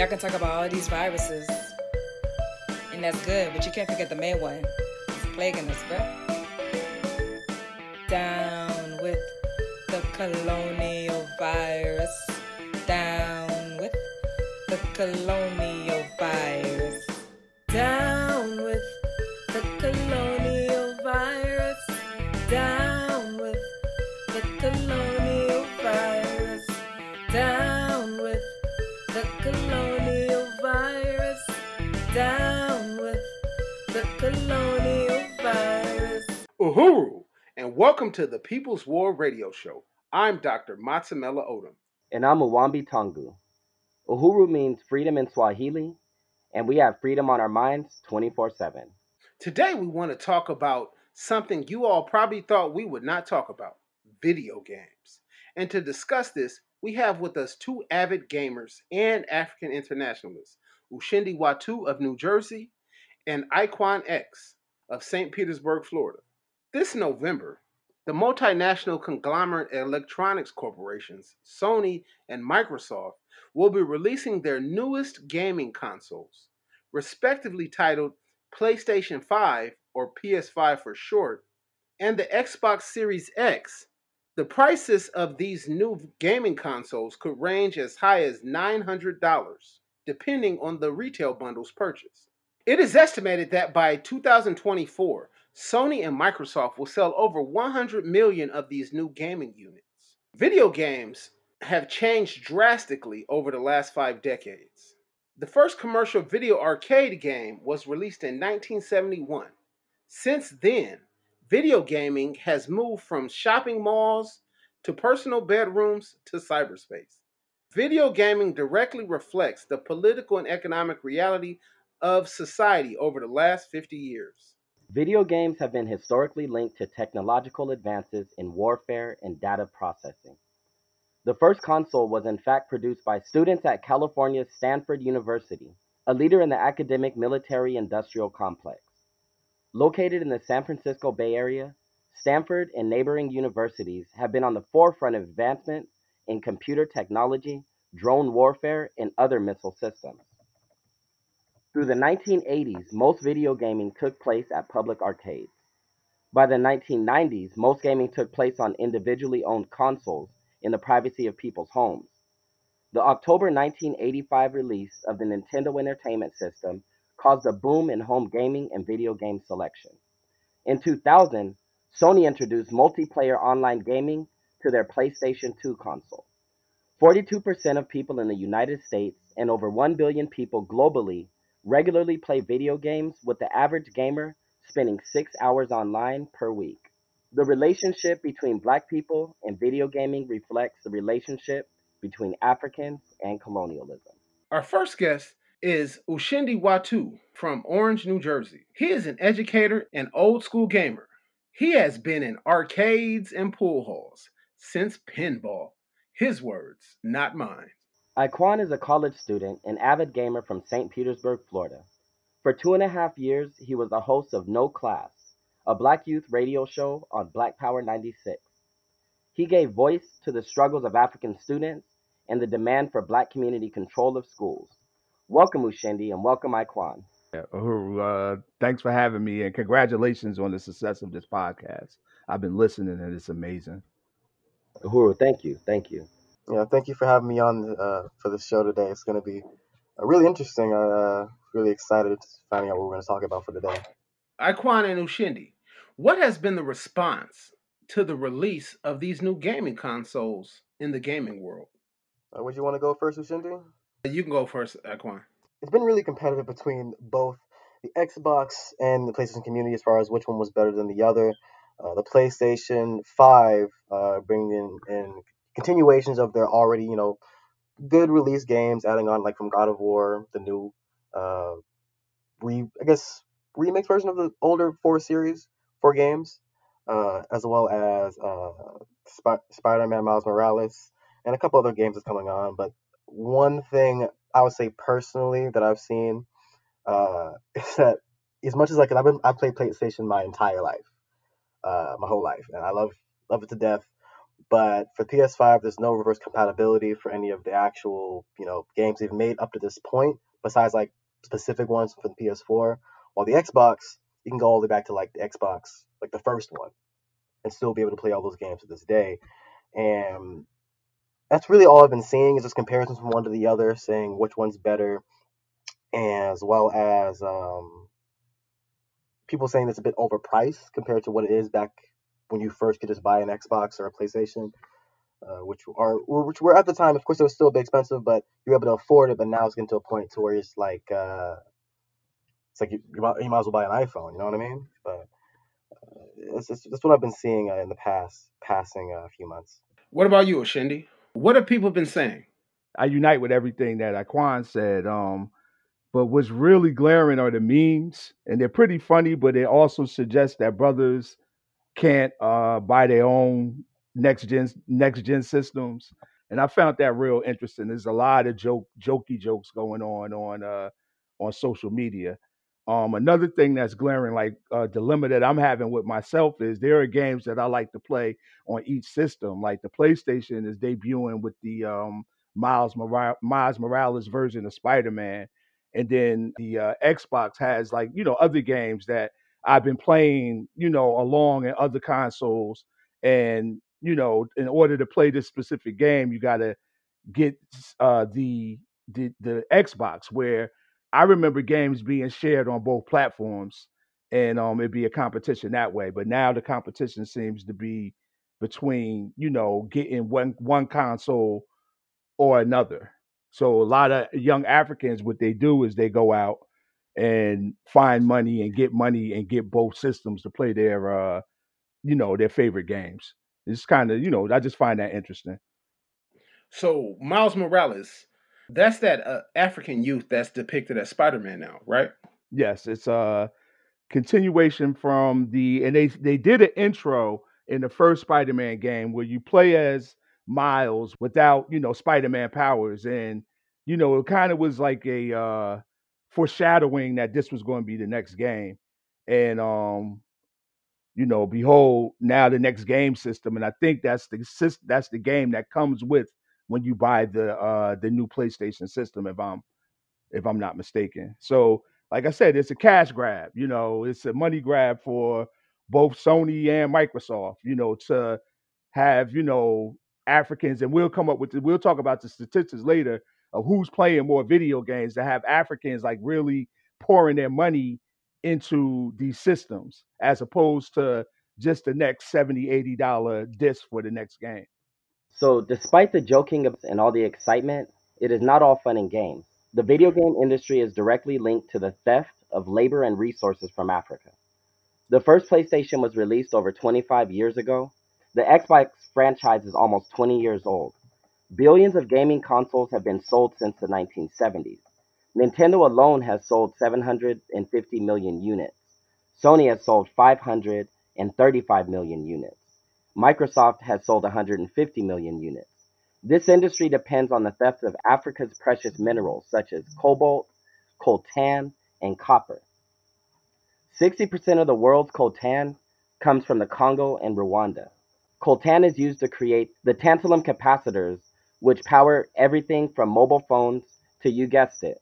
Y'all can talk about all these viruses, and that's good, but you can't forget the main one. It's plaguing us, bruh. Down with the colonial virus. Down with the colonial welcome to the People's War Radio Show. I'm Dr. Matsamela Odom. and I'm Mwambi Tangu. Uhuru means freedom in Swahili, and we have freedom on our minds 24 7. Today we want to talk about something you all probably thought we would not talk about video games. And to discuss this, we have with us two avid gamers and African internationalists Ushindi Watu of New Jersey and Iquan X of St. Petersburg, Florida. This November, the multinational conglomerate electronics corporations, Sony and Microsoft, will be releasing their newest gaming consoles, respectively titled PlayStation 5 or PS5 for short, and the Xbox Series X. The prices of these new gaming consoles could range as high as $900, depending on the retail bundles purchased. It is estimated that by 2024, Sony and Microsoft will sell over 100 million of these new gaming units. Video games have changed drastically over the last five decades. The first commercial video arcade game was released in 1971. Since then, video gaming has moved from shopping malls to personal bedrooms to cyberspace. Video gaming directly reflects the political and economic reality of society over the last 50 years. Video games have been historically linked to technological advances in warfare and data processing. The first console was in fact produced by students at California's Stanford University, a leader in the academic military industrial complex. Located in the San Francisco Bay Area, Stanford and neighboring universities have been on the forefront of advancements in computer technology, drone warfare, and other missile systems. Through the 1980s, most video gaming took place at public arcades. By the 1990s, most gaming took place on individually owned consoles in the privacy of people's homes. The October 1985 release of the Nintendo Entertainment System caused a boom in home gaming and video game selection. In 2000, Sony introduced multiplayer online gaming to their PlayStation 2 console. 42% of people in the United States and over 1 billion people globally regularly play video games, with the average gamer spending six hours online per week. The relationship between black people and video gaming reflects the relationship between Africans and colonialism. Our first guest is Ushindi Watu from Orange, New Jersey. He is an educator and old school gamer. He has been in arcades and pool halls since pinball. His words, not mine. Iquan is a college student and avid gamer from St. Petersburg, Florida. For two and a half years, he was the host of No Class, a black youth radio show on Black Power 96. He gave voice to the struggles of African students and the demand for black community control of schools. Welcome, Ushindi, and welcome, Iquan. Yeah, uh, thanks for having me and congratulations on the success of this podcast. I've been listening and it's amazing. Uhuru, thank you. Thank you. Yeah, thank you for having me on uh, for the show today. It's going to be really interesting. I'm uh, really excited finding out what we're going to talk about for today. Iquan and Ushindi, what has been the response to the release of these new gaming consoles in the gaming world? Uh, would you want to go first, Ushindi? You can go first, Iquan. It's been really competitive between both the Xbox and the PlayStation community as far as which one was better than the other. Uh, the PlayStation 5 uh, bringing in, in continuations of their already, you know, good release games, adding on like from God of War, the new, uh, re I guess remix version of the older four series, four games, uh, as well as uh, Sp- Spider-Man Miles Morales, and a couple other games that's coming on. But one thing I would say personally that I've seen uh, is that as much as like I've been I've played PlayStation my entire life, uh, my whole life, and I love love it to death but for PS5, there's no reverse compatibility for any of the actual you know games they've made up to this point, besides like specific ones for the PS4. While the Xbox, you can go all the way back to like the Xbox, like the first one, and still be able to play all those games to this day. And that's really all I've been seeing is just comparisons from one to the other, saying which one's better, as well as um, people saying it's a bit overpriced compared to what it is back when you first could just buy an Xbox or a PlayStation, uh, which are which were at the time, of course, it was still a bit expensive, but you're able to afford it. But now it's getting to a point to where it's like uh, it's like you, you, might, you might as well buy an iPhone. You know what I mean? But uh, it's, it's, that's what I've been seeing uh, in the past passing a uh, few months. What about you, Ushindi? What have people been saying? I unite with everything that Iquan said. Um, but what's really glaring are the memes, and they're pretty funny, but they also suggest that brothers can't uh, buy their own next gen next gen systems. And I found that real interesting. There's a lot of joke jokey jokes going on on uh, on social media. Um, another thing that's glaring, like uh, dilemma that I'm having with myself, is there are games that I like to play on each system. Like the PlayStation is debuting with the um, Miles, Mora- Miles Morales version of Spider Man, and then the uh, Xbox has like you know other games that I've been playing you know along in other consoles, and you know in order to play this specific game, you got to get uh, the the the Xbox where I remember games being shared on both platforms, and um, it'd be a competition that way. But now the competition seems to be between you know getting one one console or another. So a lot of young Africans, what they do is they go out and find money and get money and get both systems to play their, uh, you know, their favorite games. It's kind of, you know, I just find that interesting. So Miles Morales, that's that uh, African youth that's depicted as Spider-Man now, right? Yes, it's a continuation from the, and they they did an intro in the first Spider-Man game where you play as Miles without, you know, Spider-Man powers. And, you know, it kind of was like a uh foreshadowing that this was going to be the next game. And um, you know, behold, now the next game system. And I think that's the system that's the game that comes with when you buy the uh the new PlayStation system, if I'm if I'm not mistaken. So, like I said, it's a cash grab, you know, it's a money grab for both Sony and Microsoft, you know, to have, you know, Africans, and we'll come up with the, we'll talk about the statistics later of who's playing more video games to have Africans like really pouring their money into these systems as opposed to just the next 70 80 dollar disc for the next game. So despite the joking and all the excitement it is not all fun and games. The video game industry is directly linked to the theft of labor and resources from africa. The first playstation was released over 25 years ago. The Xbox franchise is almost 20 years old. Billions of gaming consoles have been sold since the 1970s. Nintendo alone has sold 750 million units. Sony has sold 535 million units. Microsoft has sold 150 million units. This industry depends on the theft of Africa's precious minerals such as cobalt, coltan, and copper. 60% of the world's coltan comes from the Congo and Rwanda. Coltan is used to create the tantalum capacitors, which power everything from mobile phones to, you guessed it,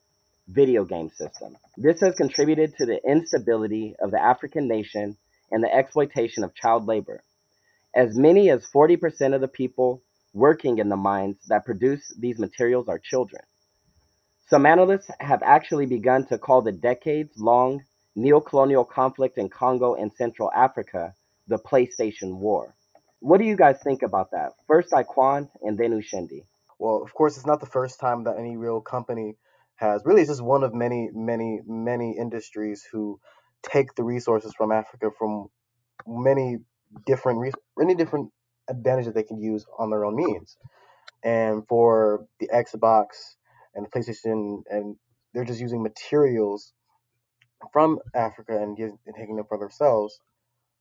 video game systems. This has contributed to the instability of the African nation and the exploitation of child labor. As many as 40% of the people working in the mines that produce these materials are children. Some analysts have actually begun to call the decades long neocolonial conflict in Congo and Central Africa the PlayStation War. What do you guys think about that? First Iquan and then Ushindi. Well, of course, it's not the first time that any real company has. Really, it's just one of many, many, many industries who take the resources from Africa from many different, many different advantages they can use on their own means. And for the Xbox and the PlayStation, and they're just using materials from Africa and, and taking them for themselves.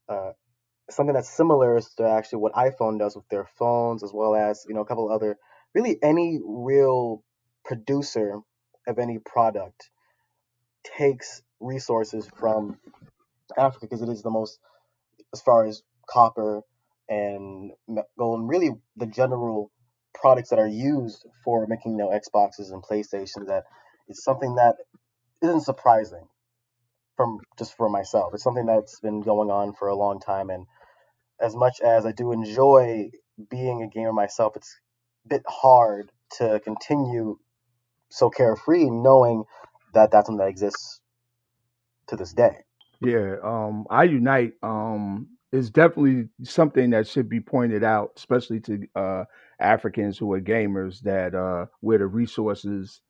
Uh, something that's similar is to actually what iPhone does with their phones, as well as you know a couple other really any real producer of any product takes resources from Africa because it is the most as far as copper and gold and really the general products that are used for making you know Xboxes and PlayStations that it's something that isn't surprising from just for myself. It's something that's been going on for a long time and as much as I do enjoy being a gamer myself, it's a bit hard to continue so carefree knowing that that's something that exists to this day. Yeah, um, I unite um, is definitely something that should be pointed out, especially to uh, Africans who are gamers, that uh, where the resources,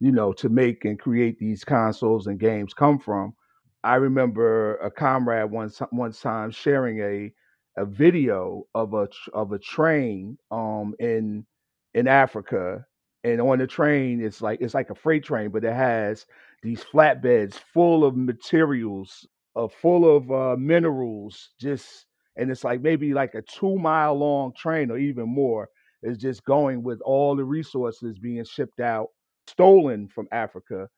you know, to make and create these consoles and games come from. I remember a comrade once one time sharing a a video of a of a train um in in Africa and on the train it's like it's like a freight train but it has these flatbeds full of materials uh, full of uh, minerals just and it's like maybe like a two mile long train or even more is just going with all the resources being shipped out stolen from africa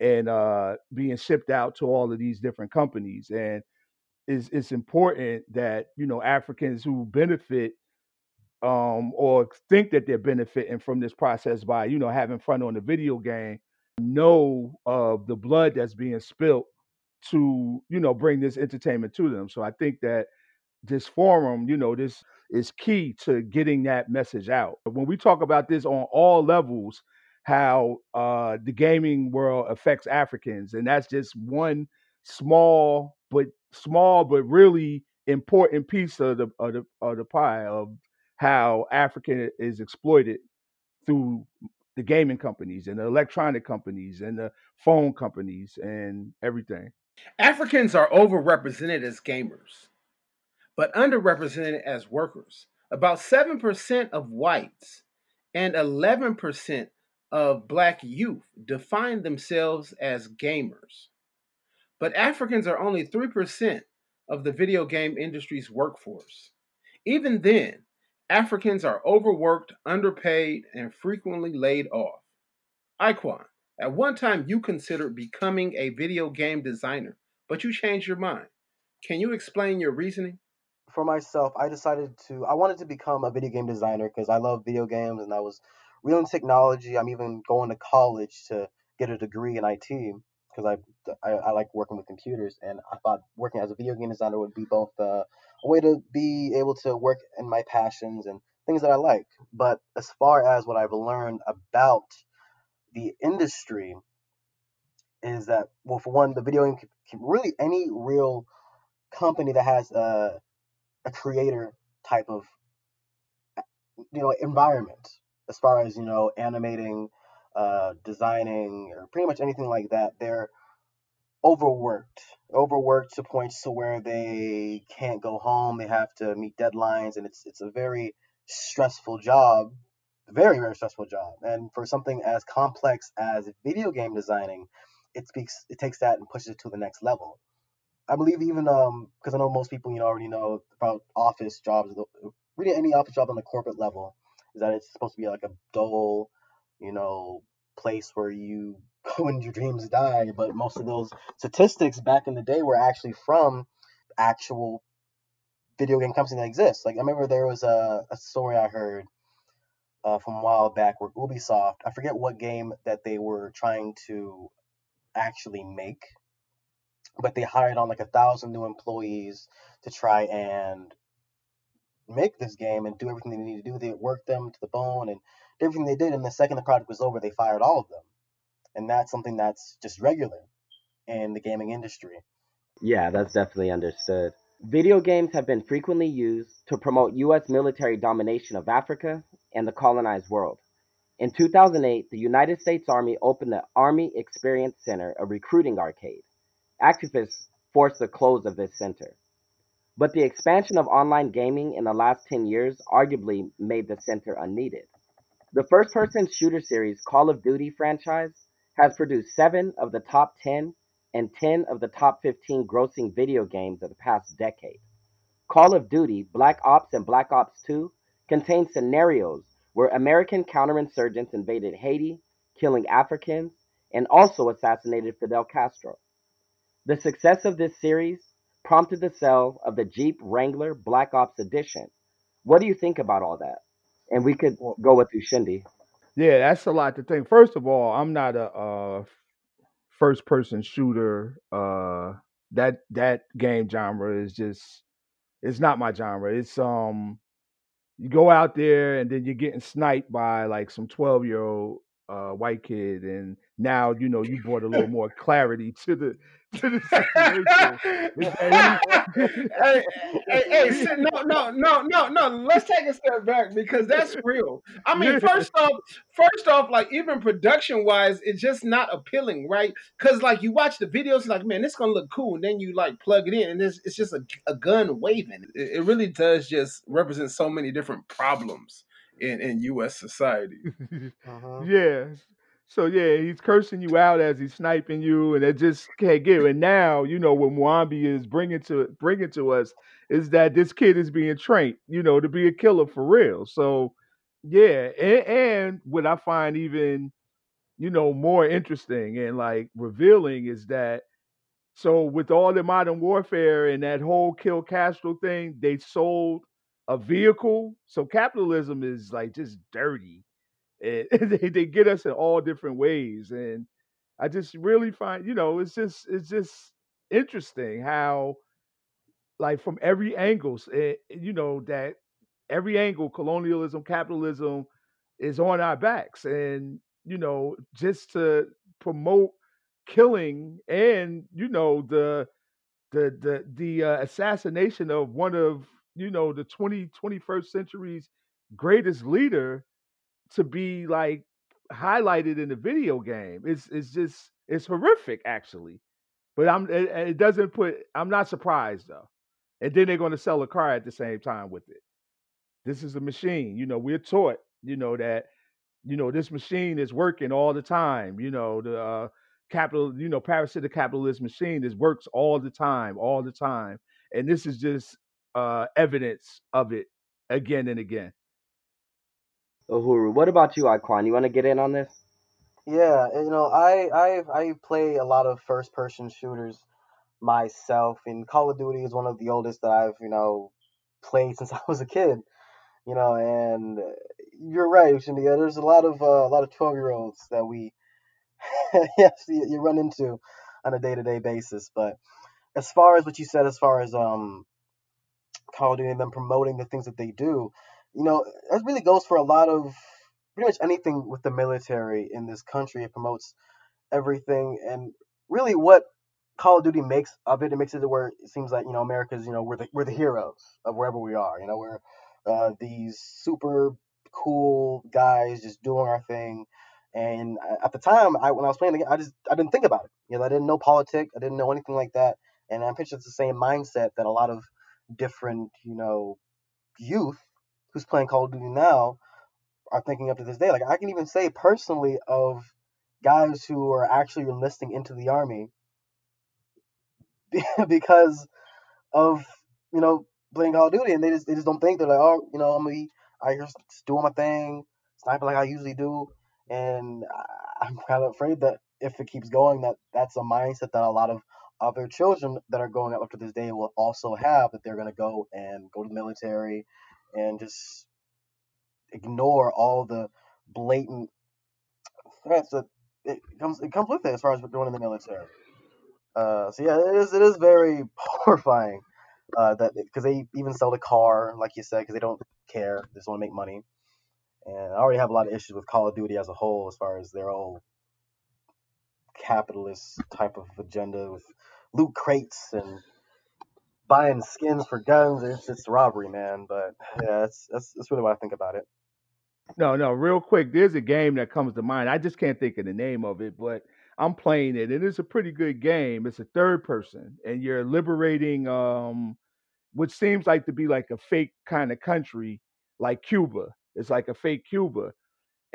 and uh, being shipped out to all of these different companies and it's, it's important that you know africans who benefit um, or think that they're benefiting from this process by you know having fun on the video game know of the blood that's being spilt to you know bring this entertainment to them. So i think that this forum you know this is key to getting that message out. When we talk about this on all levels how uh, the gaming world affects africans and that's just one small but small but really important piece of the of the, of the pie of how African is exploited through the gaming companies and the electronic companies and the phone companies and everything. Africans are overrepresented as gamers, but underrepresented as workers. About 7% of whites and 11% of black youth define themselves as gamers. But Africans are only 3% of the video game industry's workforce. Even then, Africans are overworked, underpaid, and frequently laid off. Iquan, at one time you considered becoming a video game designer, but you changed your mind. Can you explain your reasoning? For myself, I decided to, I wanted to become a video game designer because I love video games and I was real in technology. I'm even going to college to get a degree in IT because I, I, I like working with computers, and I thought working as a video game designer would be both uh, a way to be able to work in my passions and things that I like. But as far as what I've learned about the industry, is that well, for one, the video game really any real company that has a a creator type of you know environment as far as you know animating uh, designing or pretty much anything like that, they're overworked, overworked to points to where they can't go home. They have to meet deadlines, and it's it's a very stressful job, very very stressful job. And for something as complex as video game designing, it speaks it takes that and pushes it to the next level. I believe even um because I know most people you know already know about office jobs, really any office job on the corporate level is that it's supposed to be like a dull you know, place where you go and your dreams die. But most of those statistics back in the day were actually from actual video game companies that exist. Like I remember there was a, a story I heard uh, from a while back where Ubisoft, I forget what game that they were trying to actually make, but they hired on like a thousand new employees to try and make this game and do everything they need to do. They worked them to the bone and everything they did. And the second the project was over, they fired all of them. And that's something that's just regular in the gaming industry. Yeah, that's definitely understood. Video games have been frequently used to promote U.S. military domination of Africa and the colonized world. In 2008, the United States Army opened the Army Experience Center, a recruiting arcade. Activists forced the close of this center. But the expansion of online gaming in the last 10 years arguably made the center unneeded. The first person shooter series Call of Duty franchise has produced 7 of the top 10 and 10 of the top 15 grossing video games of the past decade. Call of Duty, Black Ops, and Black Ops 2 contain scenarios where American counterinsurgents invaded Haiti, killing Africans, and also assassinated Fidel Castro. The success of this series prompted the sale of the Jeep Wrangler Black Ops Edition, What do you think about all that? And we could go with Ushindi. Yeah, that's a lot to think. First of all, I'm not a uh, first person shooter. Uh, that that game genre is just it's not my genre. It's um you go out there and then you're getting sniped by like some 12 year old uh, white kid and now you know you brought a little more clarity to the to the situation hey, hey, hey, sit- no, no, no, no, no. Let's take a step back because that's real. I mean, first off, first off, like even production wise, it's just not appealing, right? Because like you watch the videos, like man, this gonna look cool, and then you like plug it in, and it's, it's just a, a gun waving. It, it really does just represent so many different problems in in U.S. society. uh-huh. yeah so yeah he's cursing you out as he's sniping you and it just can't get and now you know what Mwambi is bringing to bringing to us is that this kid is being trained you know to be a killer for real so yeah and, and what i find even you know more interesting and like revealing is that so with all the modern warfare and that whole kill Castro thing, they sold a vehicle. So capitalism is like just dirty. And they, they get us in all different ways. And I just really find, you know, it's just it's just interesting how like from every angle, eh, you know, that every angle, colonialism, capitalism is on our backs. And, you know, just to promote killing and, you know, the the the the uh, assassination of one of, you know, the 20, 21st century's greatest leader to be like highlighted in the video game. It's it's just it's horrific actually. But I'm it, it doesn't put I'm not surprised though. And then they're going to sell a car at the same time with it. This is a machine. You know, we're taught, you know, that you know this machine is working all the time. You know, the uh, capital, you know, parasitic capitalist machine is works all the time, all the time. And this is just uh evidence of it again and again. Uhuru, what about you, Iquan? You want to get in on this? Yeah, you know, I I I play a lot of first person shooters myself, and Call of Duty is one of the oldest that I've you know played since I was a kid. You know, and you're right, Shindia. There's a lot of uh, a lot of twelve year olds that we yes you, you run into on a day to day basis. But as far as what you said, as far as um Duty and them promoting the things that they do, you know, that really goes for a lot of pretty much anything with the military in this country. It promotes everything, and really what Call of Duty makes of it, it makes it to where it seems like you know America's, you know, we're the we're the heroes of wherever we are. You know, we're uh, these super cool guys just doing our thing. And at the time, I when I was playing I just I didn't think about it. You know, I didn't know politics, I didn't know anything like that, and I'm pretty sure it's the same mindset that a lot of different, you know, youth who's playing Call of Duty now are thinking up to this day. Like I can even say personally of guys who are actually enlisting into the army because of you know playing Call of Duty, and they just they just don't think they're like, oh, you know, I'm gonna be here just doing my thing, sniping like I usually do, and I'm kind of afraid that if it keeps going, that that's a mindset that a lot of other children that are going up to this day will also have that they're gonna go and go to the military and just ignore all the blatant threats that it comes it comes with it as far as going in the military. Uh, so yeah, it is it is very horrifying uh, that because they even sell the car, like you said, because they don't care, they just want to make money. And I already have a lot of issues with Call of Duty as a whole, as far as their whole capitalist type of agenda with loot crates and buying skins for guns. It's just robbery, man. But yeah, that's that's that's really what I think about it. No, no, real quick. There's a game that comes to mind. I just can't think of the name of it, but I'm playing it, and it's a pretty good game. It's a third person, and you're liberating um, which seems like to be like a fake kind of country, like Cuba. It's like a fake Cuba,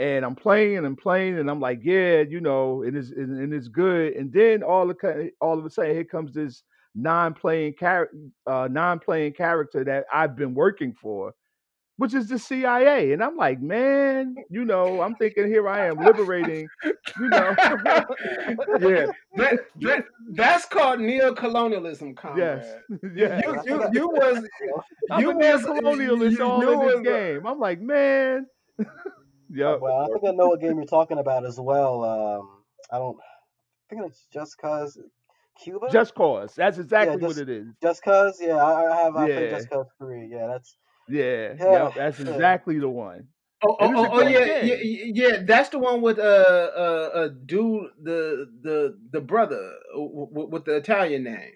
and I'm playing and playing, and I'm like, yeah, you know, it is, and and it's good. And then all of a- all of a sudden, here comes this non-playing character, uh, non-playing character that I've been working for, which is the CIA. And I'm like, man, you know, I'm thinking here I am liberating, you know. yeah, that, that, that's called neo-colonialism, comrade. yes, yes. You, you, you was I'm you a was colonialist all in this was- game. I'm like, man. Uh, yep. well, I think I know what game you're talking about as well. Um, I don't. I think it's just cause Cuba. Just cause. That's exactly just- what it is. Just cause. Yeah, I, I have. I played Just Cause Three. Yeah, that's. Yeah. Yeah, Yep. That's yeah. exactly the one. Oh, And oh, it's a oh, oh, great yeah, yeah, yeah. That's the one with uh, uh, uh, dude, the the the brother w- w- with the Italian name.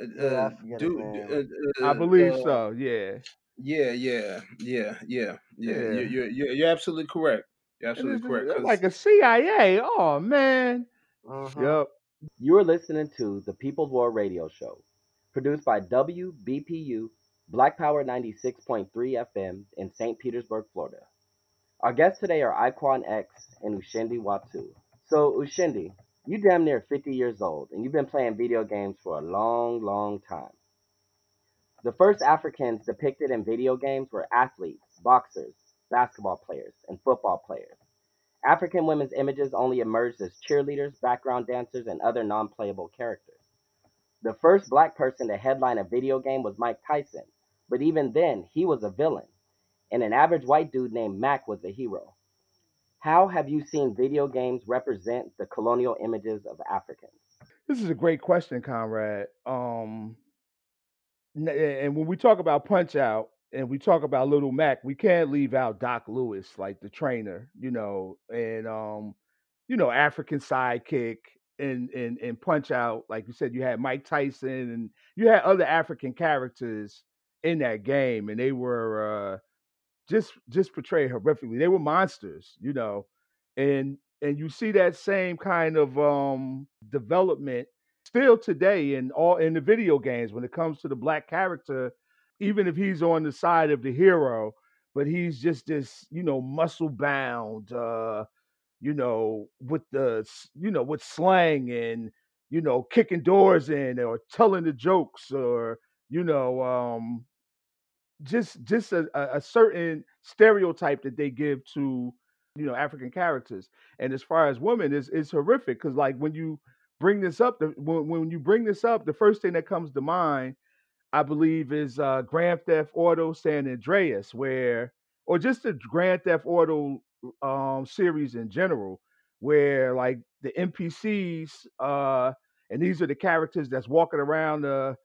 Uh, Yeah, I uh, forget his dude, name. uh, I uh, believe uh, so. Yeah. Yeah, yeah, yeah, yeah, yeah. Yeah. You're, you're, you're, you're absolutely correct. You're absolutely it's correct. just 'cause- like a CIA. Oh man. Mhm. Yep. You are listening to the People's War Radio Show, produced by WBPU Black Power 96.3 FM in St. Petersburg, Florida. Our guests today are Iquan X and Ushindi Watu. So, Ushindi, you damn near 50 years old, and you've been playing video games for a long, long time. The first Africans depicted in video games were athletes, boxers, basketball players, and football players. African women's images only emerged as cheerleaders, background dancers, and other non playable characters. The first black person to headline a video game was Mike Tyson, but even then, he was a villain, and an average white dude named Mac was the hero. How have you seen video games represent the colonial images of Africans? This is a great question, comrade. Um, and when we talk about Punch Out and we talk about Little Mac, we can't leave out Doc Louis, like the trainer, you know, and um, you know, African sidekick and and and Punch Out. Like you said, you had Mike Tyson and you had other African characters in that game, and they were uh, just just portrayed horrifically. They were monsters, you know, and and you see that same kind of um development still today in all in the video games when it comes to the black character even if he's on the side of the hero but he's just this you know muscle bound uh you know with the you know with slang and you know kicking doors in or telling the jokes or you know um just just a, a certain stereotype that they give to you know African characters. And as far as women, is is horrific because like when you bring this up, the, when when you bring this up, the first thing that comes to mind, I believe, is uh, Grand Theft Auto San Andreas, where or just the Grand Theft Auto um, series in general, where like the NPCs, uh, and these are the characters that's walking around the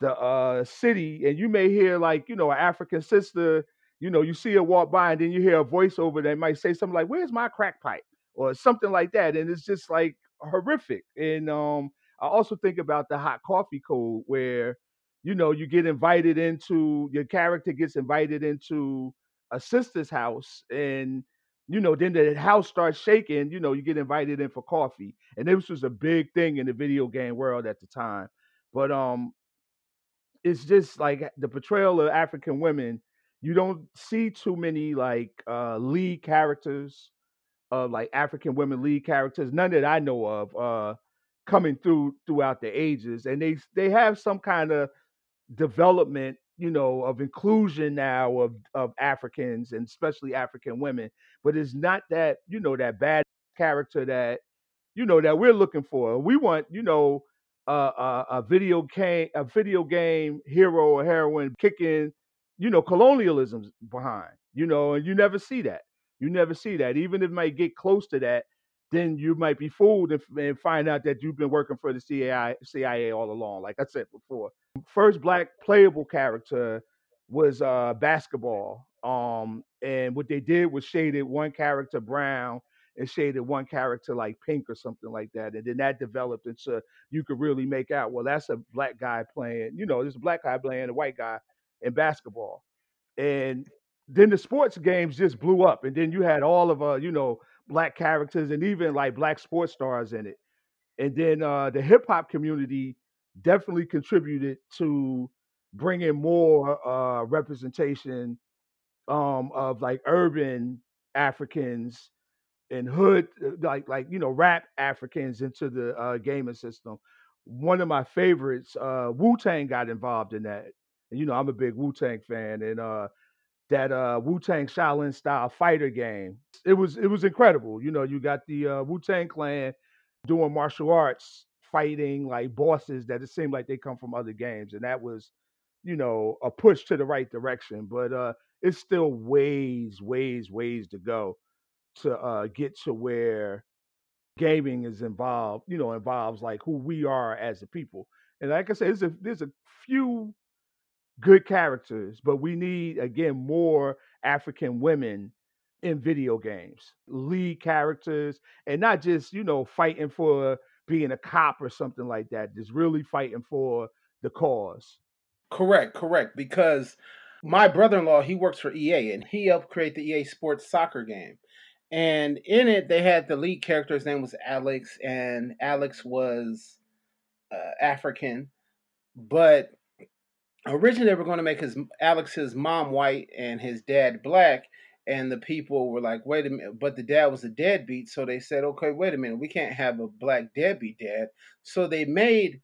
the uh, city, and you may hear like you know an African sister you know, you see her walk by and then you hear a voiceover that might say something like, Where's my crack pipe? or something like that. And it's just like horrific. And um I also think about the hot coffee code where, you know, you get invited into your character gets invited into a sister's house and you know, then the house starts shaking, you know, you get invited in for coffee. And this was a big thing in the video game world at the time. But um it's just like the portrayal of African women. You don't see too many like uh lead characters of like African women lead characters, none that I know of, uh coming through throughout the ages. And they they have some kind of development, you know, of inclusion now of of Africans and especially African women. But it's not that, you know, that bad character that, you know, that we're looking for. We want, you know, a, a video game, a video game hero or heroine kicking, you know, colonialism behind, you know, and you never see that. You never see that. Even if it might get close to that, then you might be fooled and, and find out that you've been working for the CIA, CIA all along. Like I said before, first black playable character was uh, basketball. Um, and what they did was shaded one character brown and shaded one character like pink or something like that. And then that developed into you could really make out, well, that's a black guy playing, you know, there's a black guy playing a white guy in basketball. And then the sports games just blew up. And then you had all of uh, you know, black characters and even like black sports stars in it. And then uh the hip hop community definitely contributed to bringing more uh representation um of like urban Africans and hood uh, like like you know rap Africans into the uh, gaming system. One of my favorites, uh, Wu Tang, got involved in that. And you know I'm a big Wu Tang fan, and uh, that uh, Wu Tang Shaolin style fighter game. It was it was incredible. You know, you got the uh, Wu Tang Clan doing martial arts, fighting like bosses that it seemed like they come from other games, and that was, you know, a push to the right direction. But uh, it's still ways, ways, ways to go to uh, get to where gaming is involved. You know, involves like who we are as a people. And like I said, there's a there's a few good characters, but we need again more African women in video games, lead characters, and not just you know fighting for being a cop or something like that. Just really fighting for the cause. Correct, correct. Because my brother-in-law he works for EA and he helped create the EA Sports soccer game. And in it, they had the lead character. His name was Alex, and Alex was uh, African, but originally they were going to make his Alex's mom white and his dad black. And the people were like, wait a minute, but the dad was a deadbeat. So they said, okay, wait a minute, we can't have a black deadbeat dad. So they made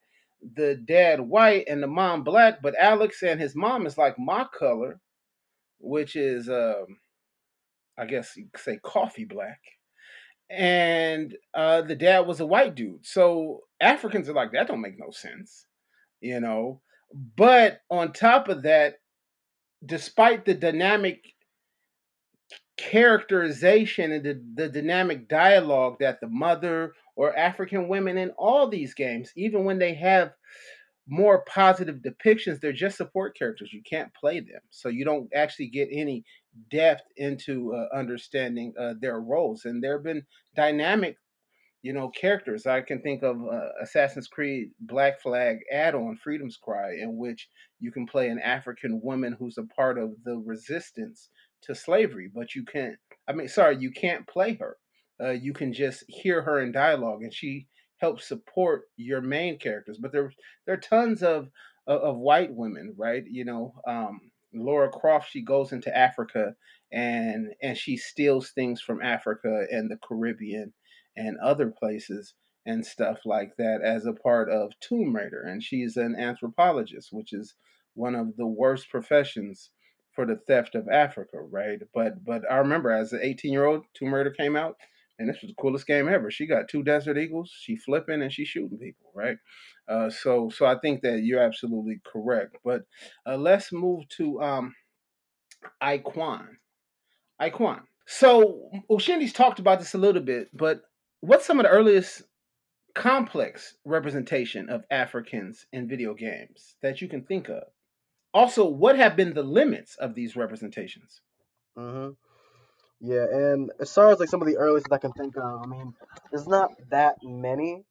the dad white and the mom black, but Alex and his mom is like my color, which is, um, I guess you could say coffee black. And uh, the dad was a white dude. So Africans are like, that don't make no sense, you know. But on top of that, despite the dynamic characterization and the, the dynamic dialogue that the mother or African women in all these games, even when they have more positive depictions, they're just support characters. You can't play them. So you don't actually get any depth into uh, understanding uh, their roles. And there have been dynamic you know, characters. I can think of uh, Assassin's Creed Black Flag add-on Freedom's Cry, in which you can play an African woman who's a part of the resistance to slavery, but you can't. I mean, sorry, you can't play her. Uh, you can just hear her in dialogue, and she helps support your main characters. But there, there are tons of of, white women, right? You know, um, Lara Croft. She goes into Africa and and she steals things from Africa and the Caribbean and other places and stuff like that as a part of Tomb Raider. And she's an anthropologist, which is one of the worst professions for the theft of Africa, right? But but I remember as an 18 year old, Tomb Raider came out, and this was the coolest game ever. She got two Desert Eagles, she flipping and she shooting people, right? Uh, so so I think that you're absolutely correct. But uh, let's move to um, Iquan. Iquan. So Ushindi's talked about this a little bit, but what's some of the earliest complex representation of Africans in video games that you can think of? Also, what have been the limits of these representations? Mm-hmm. Yeah, and as far as like some of the earliest that I can think of, I mean, there's not that many.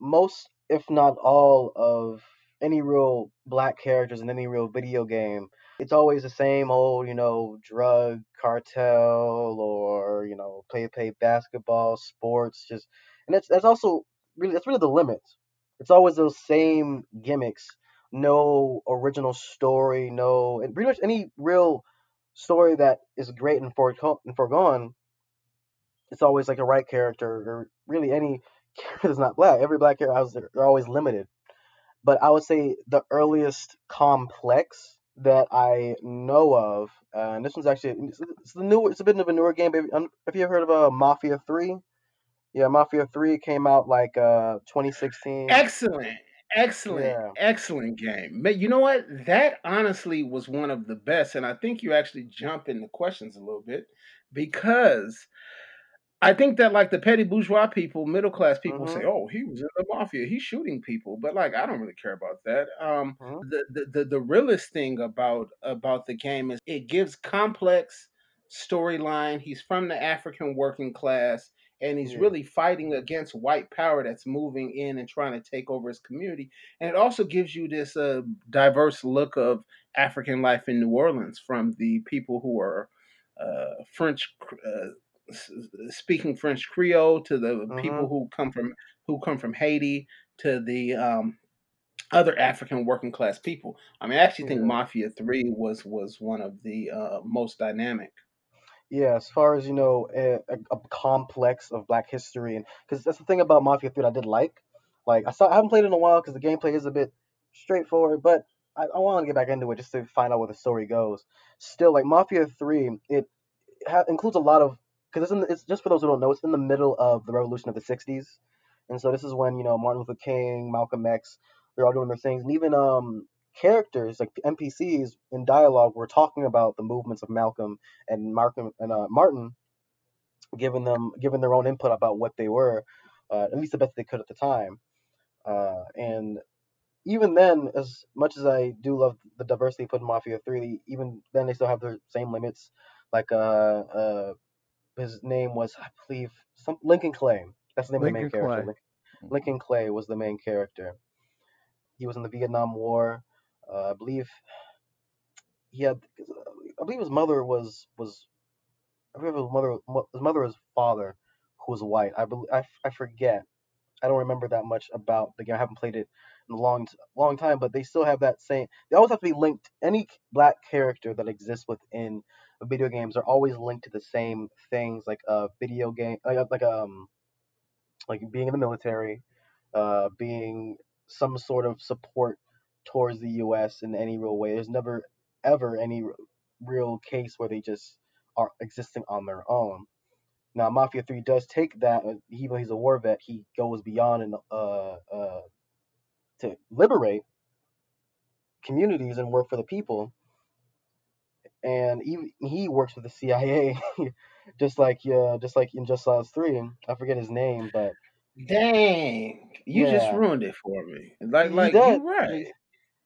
Most, if not all, of any real black characters in any real video game, it's always the same old, you know, drug cartel or you know, play play basketball, sports, just, and that's that's also really that's really the limit. It's always those same gimmicks, no original story, no, and pretty much any real story that is great and, and foregone. It's always like a right character, or really any character that's not black. Every black character, they're always limited. But I would say the earliest complex that I know of, uh, and this one's actually it's, it's the new. It's a bit of a newer game. Have you ever heard of uh, Mafia Three? Yeah, Mafia Three came out like uh 2016. Excellent, excellent, yeah. excellent game. But you know what? That honestly was one of the best, and I think you actually jump in the questions a little bit because I think that like the petty bourgeois people, middle class people say, Mm-hmm. "Oh, he was in the mafia. He's shooting people." But like, I don't really care about that. Um, Mhm. the, the the the realest thing about about the game is it gives complex storyline. He's from the African working class, and he's Yeah. really fighting against white power that's moving in and trying to take over his community. And it also gives you this uh, diverse look of African life in New Orleans from the people who are uh, French. Uh, speaking French Creole to the people Mhm. who come from who come from Haiti to the um, other African working class people. I mean, I actually think Yeah. Mafia Three was was one of the uh, most dynamic. Yeah, as far as you know, a, a, a complex of Black history, and because that's the thing about Mafia 3 that I did like. Like I saw, I haven't played it in a while because the gameplay is a bit straightforward, but I, I want to get back into it just to find out where the story goes. Still, like Mafia Three, it ha- includes a lot of because it's, it's just for those who don't know, it's in the middle of the revolution of the '60s, and so this is when you know Martin Luther King, Malcolm X, they're all doing their things, and even um characters like NPCs in dialogue were talking about the movements of Malcolm and and uh, Martin, giving them giving their own input about what they were, uh, at least the best they could at the time, uh, and even then, as much as I do love the diversity put in Mafia Three, even then they still have their same limits. Like uh, uh his name was I believe some Lincoln Clay. That's the name Lincoln of the main character. Clay. Lincoln, Lincoln Clay was the main character. He was in the Vietnam War. Uh, I believe he had. I believe his mother was was. I believe his mother his mother was father, who was white. I believe I, I forget. I don't remember that much about the game. I haven't played it in a long long time, but they still have that same. They always have to be linked. Any black character that exists within video games are always linked to the same things, like a video game, like like um, like being in the military, uh, being some sort of support towards the U.S. in any real way. There's never ever any real case where they just are existing on their own. Now, Mafia 3 does take that, uh, even he's a war vet, he goes beyond and uh, uh, to liberate communities and work for the people. And even he works with the CIA, just like uh, just like in Just Cause 3. I forget his name, but Dang, you just ruined it for me. Like, he like does. you right. He,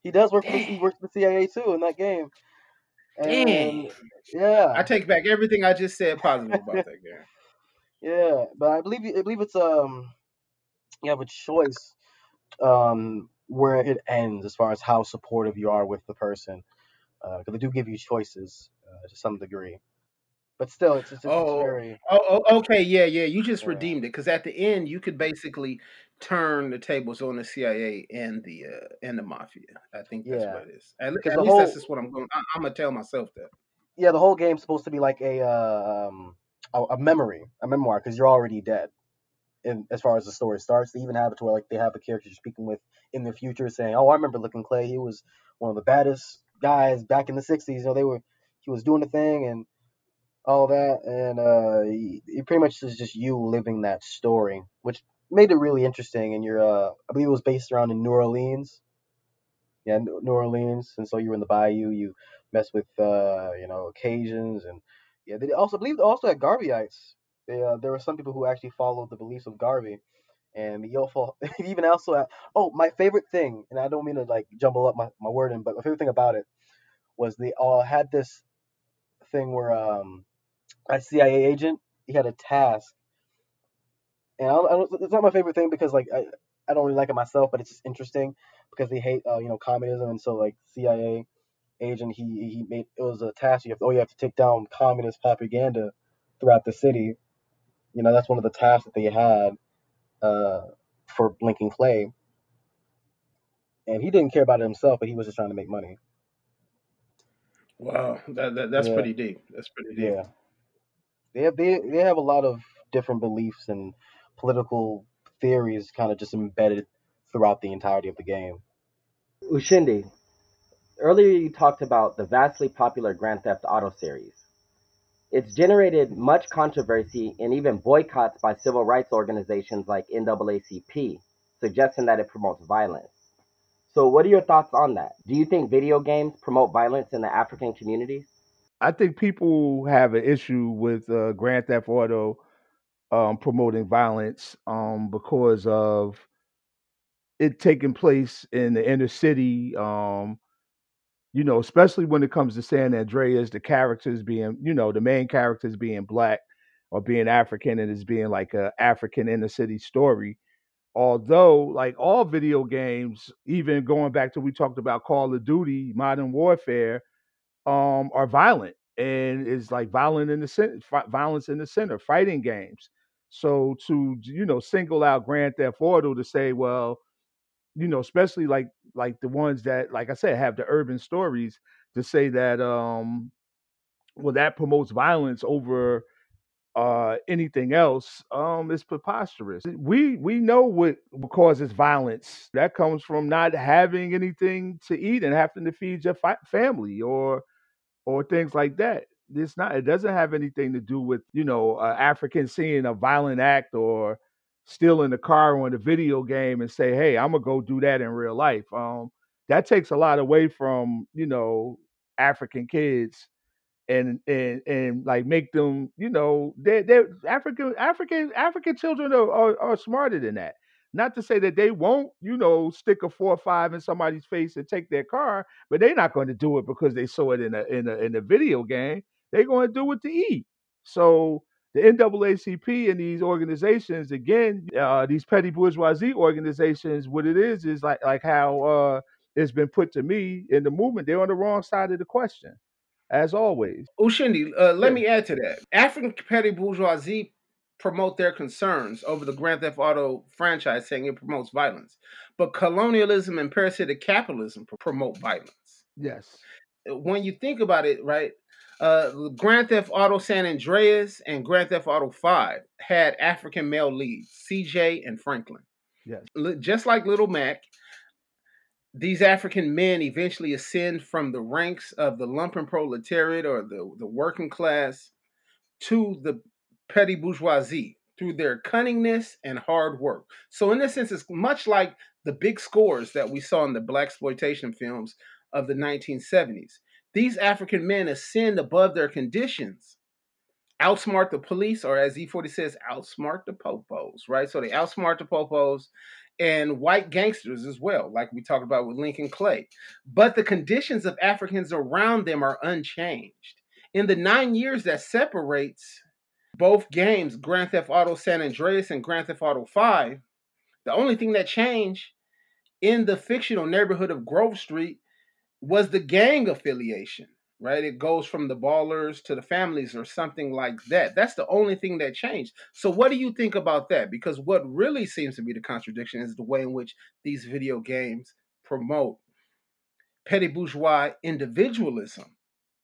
he does work for the, he works for the CIA too in that game. And dang. I take back everything I just said positive about that game. yeah. But I believe I believe it's um you have a choice um where it ends as far as how supportive you are with the person because they do give you choices uh, to some degree. But still, it's it's, it's Oh, very oh, oh, okay, yeah, yeah. You just yeah redeemed it because at the end you could basically turn the tables on the CIA and the uh, and the mafia. I think that's yeah what it is. At, at least that's just what I'm going. I, I'm gonna tell myself that. yeah the whole game's supposed to be like a uh, um a, a memory a memoir because you're already dead. in as far as the story starts. They even have it to where like they have a character you're speaking with in the future saying, "Oh, I remember Lincoln Clay. He was one of the baddest guys back in the '60s. You know, they were he was doing the thing and all that, and uh, he- pretty much is just you living that story, which made it really interesting. And you're, uh, I believe it was based around in New Orleans, yeah, New New Orleans, and so you were in the bayou. You mess with, uh, you know, occasions, and yeah, they also I believe they also had Garveyites. They, uh, there were some people who actually followed the beliefs of Garvey, and also even also oh my favorite thing, and I don't mean to like jumble up my, my wording, but my favorite thing about it was they all had this thing where um a CIA agent he had a task, and I don't, I don't, it's not my favorite thing because like I I don't really like it myself, but it's just interesting because they hate uh, you know communism, and so like CIA agent he he made it was a task. You have to, oh you have to take down communist propaganda throughout the city. You know that's one of the tasks that they had uh, for Lincoln Clay, and he didn't care about it himself, but he was just trying to make money. Wow, that, that that's Yeah, pretty deep. That's pretty deep. yeah. They have they they have a lot of different beliefs and political theories kind of just embedded throughout the entirety of the game. Ushindi, earlier you talked about the vastly popular Grand Theft Auto series. It's generated much controversy and even boycotts by civil rights organizations like NAACP, suggesting that it promotes violence. So, what are your thoughts on that? Do you think video games promote violence in the African communities? I think people have an issue with uh, Grand Theft Auto um, promoting violence um, because of it taking place in the inner city. Um, you know, especially when it comes to San Andreas, the characters being, you know, the main characters being black or being African, and it's being like a African inner city story. Although, like all video games, even going back to we talked about Call of Duty, Modern Warfare, um, are violent and is like violent in the center, violence in the center, fighting games. So to you know single out Grand Theft Auto to say, well, you know, especially like like the ones that, like I said, have the urban stories to say that, um, well, that promotes violence over uh, anything else um, is preposterous. We we know what causes violence. That comes from not having anything to eat and having to feed your fi- family or or things like that. It's not. It doesn't have anything to do with you know uh, African seeing a violent act or stealing the car or in the video game and say, "Hey, I'm gonna go do that in real life." Um, that takes a lot away from you know African kids and and and like make them you know they they African African African children are, are are smarter than that. Not to say that they won't you know stick a four or five in somebody's face and take their car, but they're not going to do it because they saw it in a in a in a video game. They're going to do it to eat. So the NAACP and these organizations, again, uh, these petty bourgeoisie organizations, what it is is like like how uh, it's been put to me in the movement. They're on the wrong side of the question as always. Ushindi, uh, let Yeah. me add to that. African petty bourgeoisie promote their concerns over the Grand Theft Auto franchise, saying it promotes violence. But colonialism and parasitic capitalism promote violence. Yes. When you think about it, right, uh, Grand Theft Auto San Andreas and Grand Theft Auto 5 had African male leads, CJ and Franklin. Yes. Just like Little Mac, these African men eventually ascend from the ranks of the lumpen proletariat or the, the working class to the petty bourgeoisie through their cunningness and hard work. So, in this sense, it's much like the big scores that we saw in the black exploitation films of the 1970s. These African men ascend above their conditions, outsmart the police, or as E40 says, outsmart the popos, right? So they outsmart the popos and white gangsters as well, like we talked about with Lincoln Clay. But the conditions of Africans around them are unchanged. In the nine years that separates both games, Grand Theft Auto San Andreas and Grand Theft Auto 5, the only thing that changed in the fictional neighborhood of Grove Street was the gang affiliation, right? It goes from the ballers to the families or something like that. That's the only thing that changed. So, what do you think about that? Because what really seems to be the contradiction is the way in which these video games promote petty bourgeois individualism,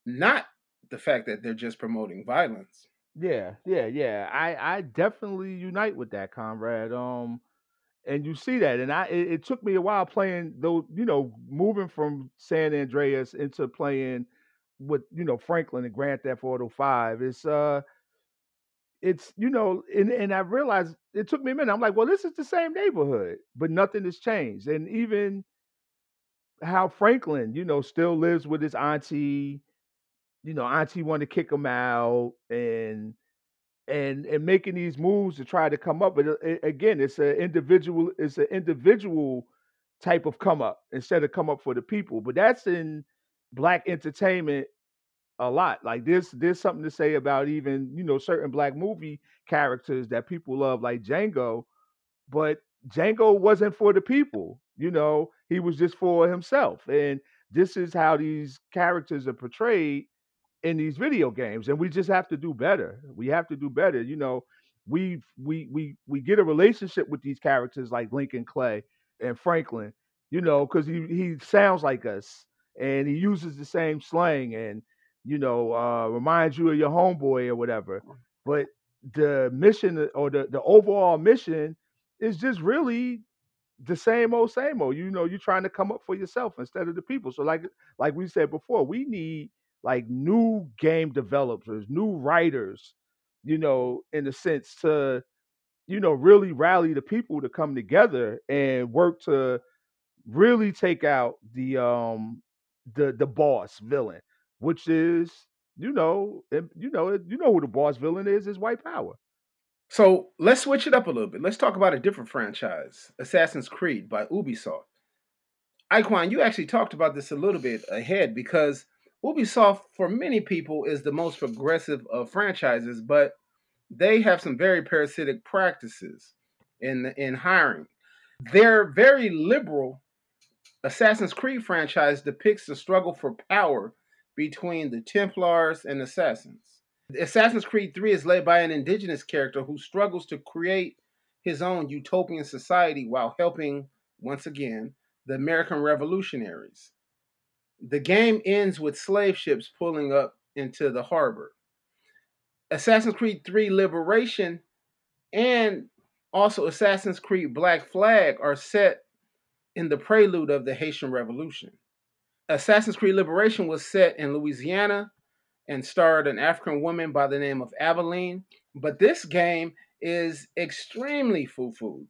not the fact that they're just promoting violence. Yeah, yeah, yeah. I I definitely unite with that, comrade. Um, and you see that, and I it, it took me a while playing those, you know, moving from San Andreas into playing with you know Franklin and Grand Theft Auto Five. It's uh, it's you know, and and I realized it took me a minute. I'm like, well, this is the same neighborhood, but nothing has changed, and even how Franklin, you know, still lives with his auntie. You know, auntie wanted to kick him out, and and and making these moves to try to come up. But uh, again, it's an individual. It's an individual type of come up instead of come up for the people. But that's in black entertainment a lot. Like there's there's something to say about even you know certain black movie characters that people love, like Django. But Django wasn't for the people. You know, he was just for himself. And this is how these characters are portrayed in these video games and we just have to do better. We have to do better you know we we we we get a relationship with these characters like lincoln clay and franklin you know because he he sounds like us and he uses the same slang and you know uh reminds you of your homeboy or whatever. But the mission or the the overall mission is just really the same old same old you know you're trying to come up for yourself instead of the people. So like like we said before we need like new game developers, new writers, you know, in a sense to, you know, really rally the people to come together and work to really take out the um the the boss villain, which is, you know, you know, you know who the boss villain is is white power. So let's switch it up a little bit. Let's talk about a different franchise, Assassin's Creed by Ubisoft. Iquan, you actually talked about this a little bit ahead because Ubisoft, for many people, is the most progressive of franchises, but they have some very parasitic practices in in hiring. Their very liberal Assassin's Creed franchise depicts the struggle for power between the Templars and Assassins. Assassin's Creed 3 is led by an indigenous character who struggles to create his own utopian society while helping, once again, the American revolutionaries. The game ends with slave ships pulling up into the harbor. Assassin's Creed 3 Liberation and also Assassin's Creed Black Flag are set in the prelude of the Haitian Revolution. Assassin's Creed Liberation was set in Louisiana and starred an African woman by the name of Aveline. But this game is extremely foo foo.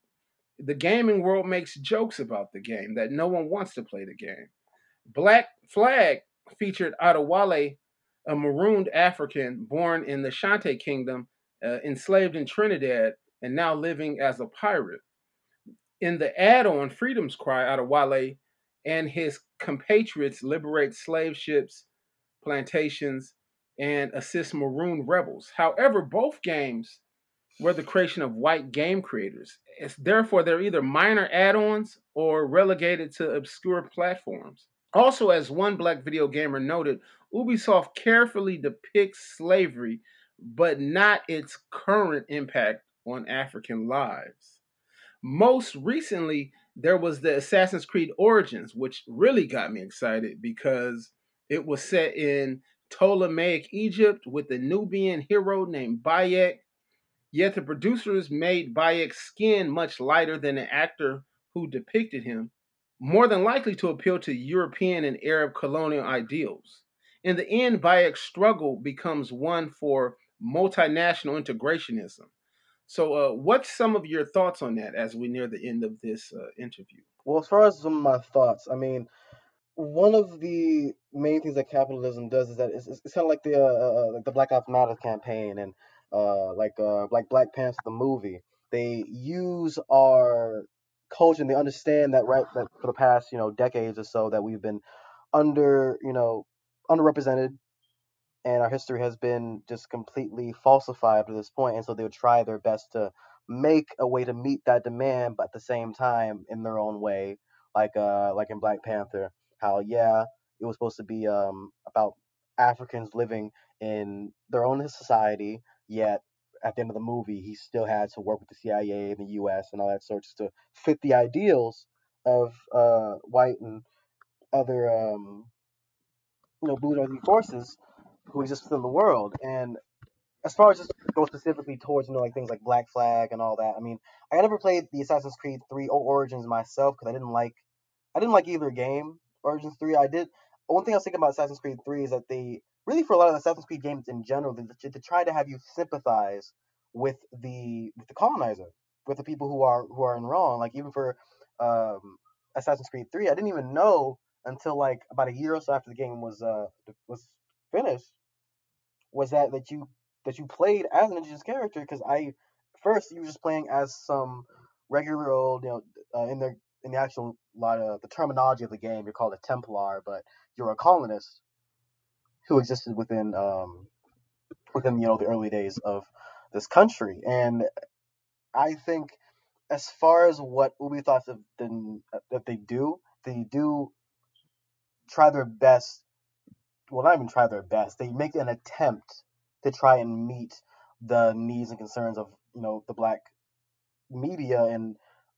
The gaming world makes jokes about the game that no one wants to play the game. Black Flag featured Adewale, a marooned African born in the Ashanti Kingdom, uh, enslaved in Trinidad, and now living as a pirate. In the add on Freedom's Cry, Adewale and his compatriots liberate slave ships, plantations, and assist maroon rebels. However, both games were the creation of white game creators. It's, therefore, they're either minor add ons or relegated to obscure platforms. Also, as one black video gamer noted, Ubisoft carefully depicts slavery, but not its current impact on African lives. Most recently, there was the Assassin's Creed Origins, which really got me excited because it was set in Ptolemaic Egypt with a Nubian hero named Bayek. Yet the producers made Bayek's skin much lighter than the actor who depicted him, more than likely to appeal to European and Arab colonial ideals. In the end, Bayek's struggle becomes one for multinational integrationism. So, uh, what's some of your thoughts on that as we near the end of this uh, interview? Well, as far as some of my thoughts, I mean, one of the main things that capitalism does is that it's, it's kind of like the uh, uh, like the Black Lives Matter campaign and uh, like uh, like Black Panther the movie. They use our culture and they understand that right that for the past you know decades or so that we've been under you know underrepresented and our history has been just completely falsified to this point and so they would try their best to make a way to meet that demand but at the same time in their own way like uh like in black panther how yeah it was supposed to be um about africans living in their own society yet at the end of the movie he still had to work with the cia and the us and all that sort just to fit the ideals of uh white and other um you know blue forces who exist in the world. And as far as just go specifically towards you know like things like Black Flag and all that, I mean, I never played the Assassin's Creed 3 Origins myself because I didn't like I didn't like either game. Origins 3, I did. One thing I was thinking about Assassin's Creed 3 is that they really for a lot of the Assassin's Creed games in general, they try to have you sympathize with the with the colonizer, with the people who are who are in wrong. Like even for um, Assassin's Creed 3, I didn't even know until like about a year or so after the game was uh was finished was that that you that you played as an indigenous character because I first you were just playing as some regular old you know uh, in the in the actual lot of the terminology of the game you're called a Templar but you're a colonist who existed within um within you know the early days of this country and I think as far as what Ubisoft have uh, that they do they do try their best well, not even try their best. They make an attempt to try and meet the needs and concerns of you know the black media and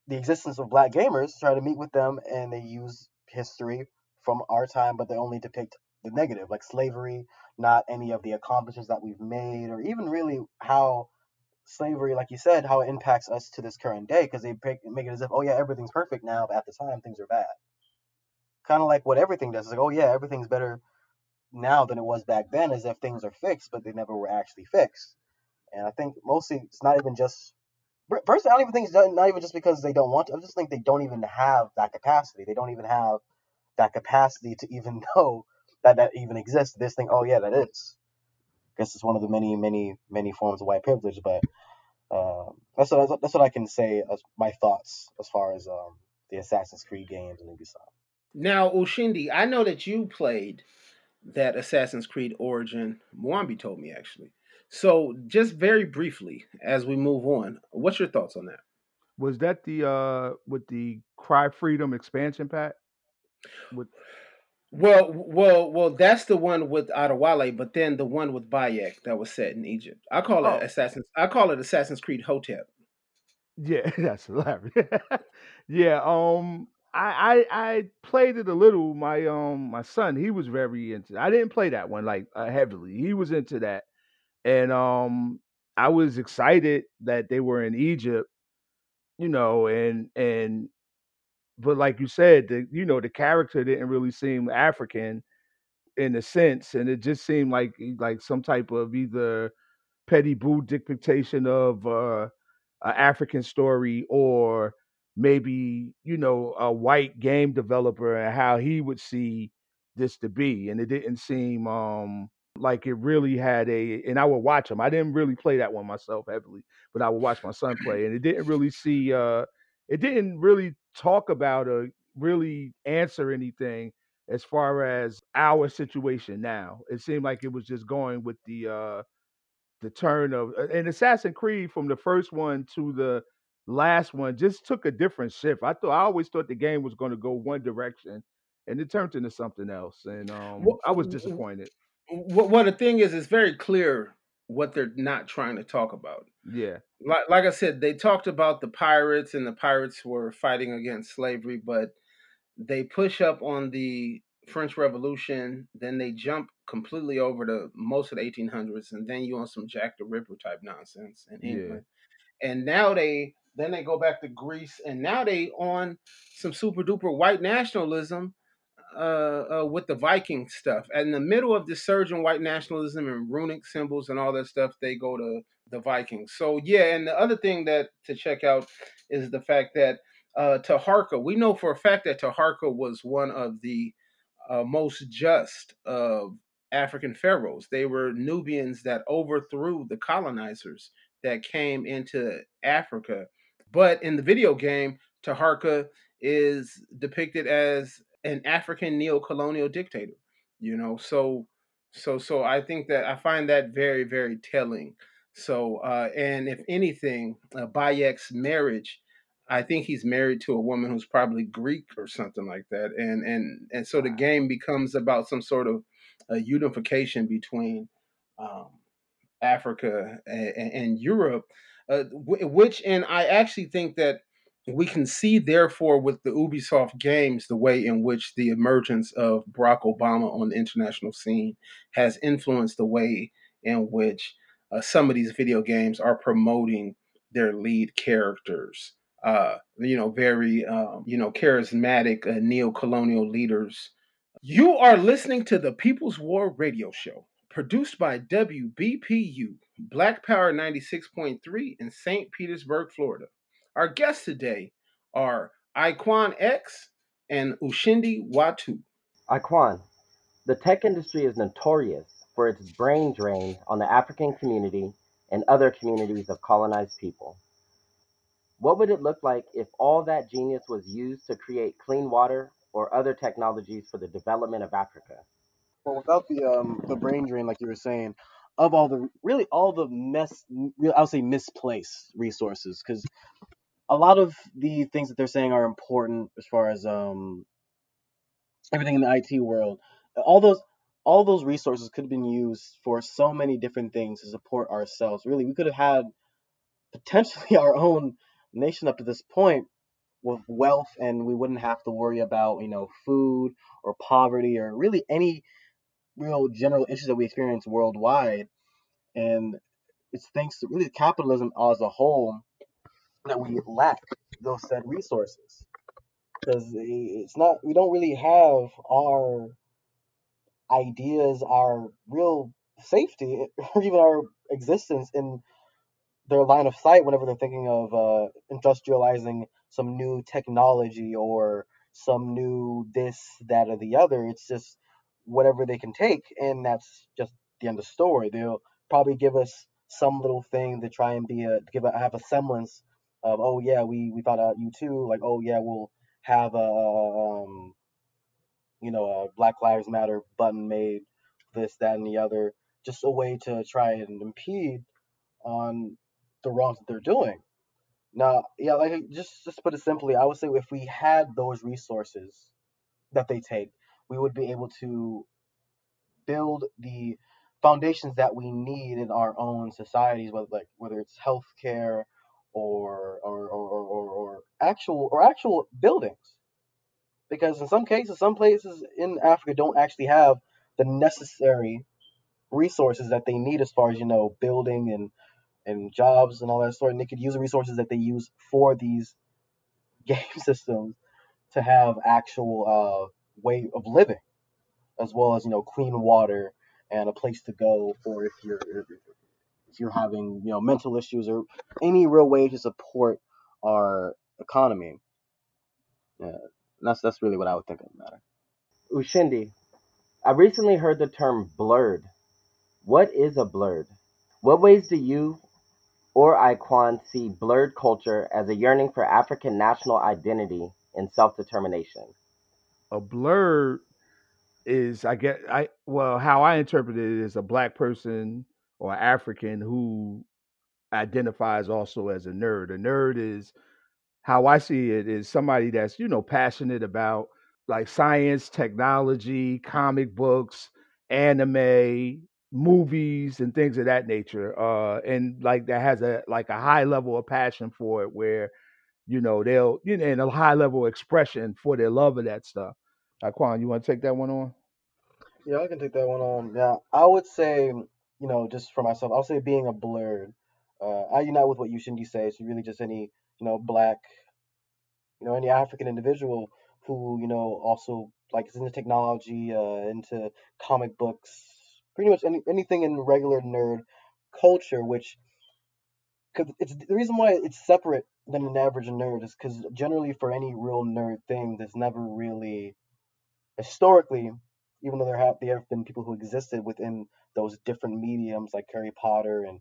the existence of black gamers. Try to meet with them, and they use history from our time, but they only depict the negative, like slavery, not any of the accomplishments that we've made, or even really how slavery, like you said, how it impacts us to this current day, because they make it as if, oh yeah, everything's perfect now, but at the time things are bad. Kind of like what everything does. It's like, oh yeah, everything's better now than it was back then as if things are fixed, but they never were actually fixed. And I think mostly it's not even just. Personally, I don't even think it's not even just because they don't want to. I just think they don't even have that capacity. They don't even have that capacity to even know that that even exists. This thing, oh yeah, that is. I guess it's one of the many, many, many forms of white privilege. But uh, that's what that's what I can say as my thoughts as far as um, the Assassin's Creed games and Ubisoft. Now, Ushindi, I know that you played that Assassin's Creed Origin. Mwambi told me actually. So, just very briefly, as we move on, what's your thoughts on that? Was that the uh with the Cry Freedom expansion pack? With well, well, well, that's the one with Adewale, but then the one with Bayek that was set in Egypt. I call it oh. Assassin's. I call it Assassin's Creed Hotep. Yeah, that's hilarious. yeah, um, I, I I played it a little. My um my son he was very into. I didn't play that one like uh, heavily. He was into that, and um, I was excited that they were in Egypt, you know, and and but like you said, the you know the character didn't really seem African in a sense, and it just seemed like like some type of either Petty Boo dictation of uh, an African story or maybe you know a white game developer and how he would see this to be and it didn't seem um like it really had a and i would watch him i didn't really play that one myself heavily but i would watch my son play and it didn't really see uh it didn't really talk about or really answer anything as far as our situation now it seemed like it was just going with the uh the turn of and Assassin's Creed from the first one to the last one just took a different shift. I thought I always thought the game was going to go one direction, and it turned into something else, and um, Well, I was disappointed. w- well, the thing is, it's very clear what they're not trying to talk about. Yeah, Like, like I said, they talked about the pirates, and the pirates were fighting against slavery, but they push up on the French Revolution, then they jump completely over to most of the 1800s, and then you on some Jack the Ripper type nonsense in yeah, England. And now they then they go back to Greece, and now they on some super duper white nationalism uh, uh, with the Viking stuff. And in the middle of the surge in white nationalism and runic symbols and all that stuff, they go to the Vikings. So yeah, and the other thing that to check out is the fact that uh, Taharka, we know for a fact that Taharka was one of the uh, most just of African pharaohs. They were Nubians that overthrew the colonizers that came into Africa. But in the video game, Taharka is depicted as an African neo-colonial dictator. You know, so so so I think that I find that very very telling. So uh, and if anything, uh, Bayek's marriage, I think he's married to a woman who's probably Greek or something like that, and and and so the game becomes about some sort of uh, unification between um, Africa and, and Europe, uh, wh- which and I actually think that we can see therefore with the Ubisoft games the way in which the emergence of Barack Obama on the international scene has influenced the way in which uh, some of these video games are promoting their lead characters. Uh, you know, very um, you know charismatic uh, neo-colonial leaders. You are listening to the People's War Radio Show produced by WBPU, Black Power 96.3 in St. Petersburg, Florida. Our guests today are Iquan X and Ushindi Watu. Iquan, the tech industry is notorious for its brain drain on the African community and other communities of colonized people. What would it look like if all that genius was used to create clean water or other technologies for the development of Africa? Well, without the um the brain drain, like you were saying, of all the really all the mess, I would say misplaced resources, because a lot of the things that they're saying are important as far as um everything in the IT world. All those all those resources could have been used for so many different things to support ourselves. Really, we could have had potentially our own nation up to this point with wealth, and we wouldn't have to worry about you know food or poverty or really any real general issues that we experience worldwide. And it's thanks to really capitalism as a whole that we lack those said resources because it's not we don't really have our ideas, our real safety, or even our existence in their line of sight whenever they're thinking of uh, industrializing some new technology or some new this, that, or the other. It's just whatever they can take, and that's just the end of the story. They'll probably give us some little thing to try and be a give a, have a semblance of oh yeah we we thought out you too like oh yeah we'll have a um you know a Black Lives Matter button made this that and the other just a way to try and impede on the wrongs that they're doing. Now, yeah, like just just put it simply, I would say if we had those resources that they take, we would be able to build the foundations that we need in our own societies, whether like whether it's healthcare or or or, or, or, or actual or actual buildings. Because in some cases, some places in Africa don't actually have the necessary resources that they need as far as you know building and and jobs and all that sort and they could use the resources that they use for these game systems to have actual uh, way of living as well as you know clean water and a place to go for if you're if you're having you know mental issues or any real way to support our economy yeah that's that's really what i would think of the matter Ushindi, I recently heard the term Blerd. What is a Blerd? What ways do you or Iquan see Blerd culture as a yearning for African national identity and self determination? A blur is I get I well how I interpret it is a black person or African who identifies also as a nerd. A nerd is how I see it is somebody that's you know passionate about like science, technology, comic books, anime, movies, and things of that nature. Uh, and like that has a like a high level of passion for it, where you know they'll you know and a high level expression for their love of that stuff. Iquan, you want to take that one on? yeah i can take that one on yeah i would say you know just for myself i'll say being a Blerd uh, i unite with what Ushindi says really just any you know black you know any african individual who you know also like is into technology uh, into comic books pretty much any, anything in regular nerd culture which because it's the reason why it's separate than an average nerd is because generally for any real nerd thing there's never really historically even though there have there have been people who existed within those different mediums like harry potter and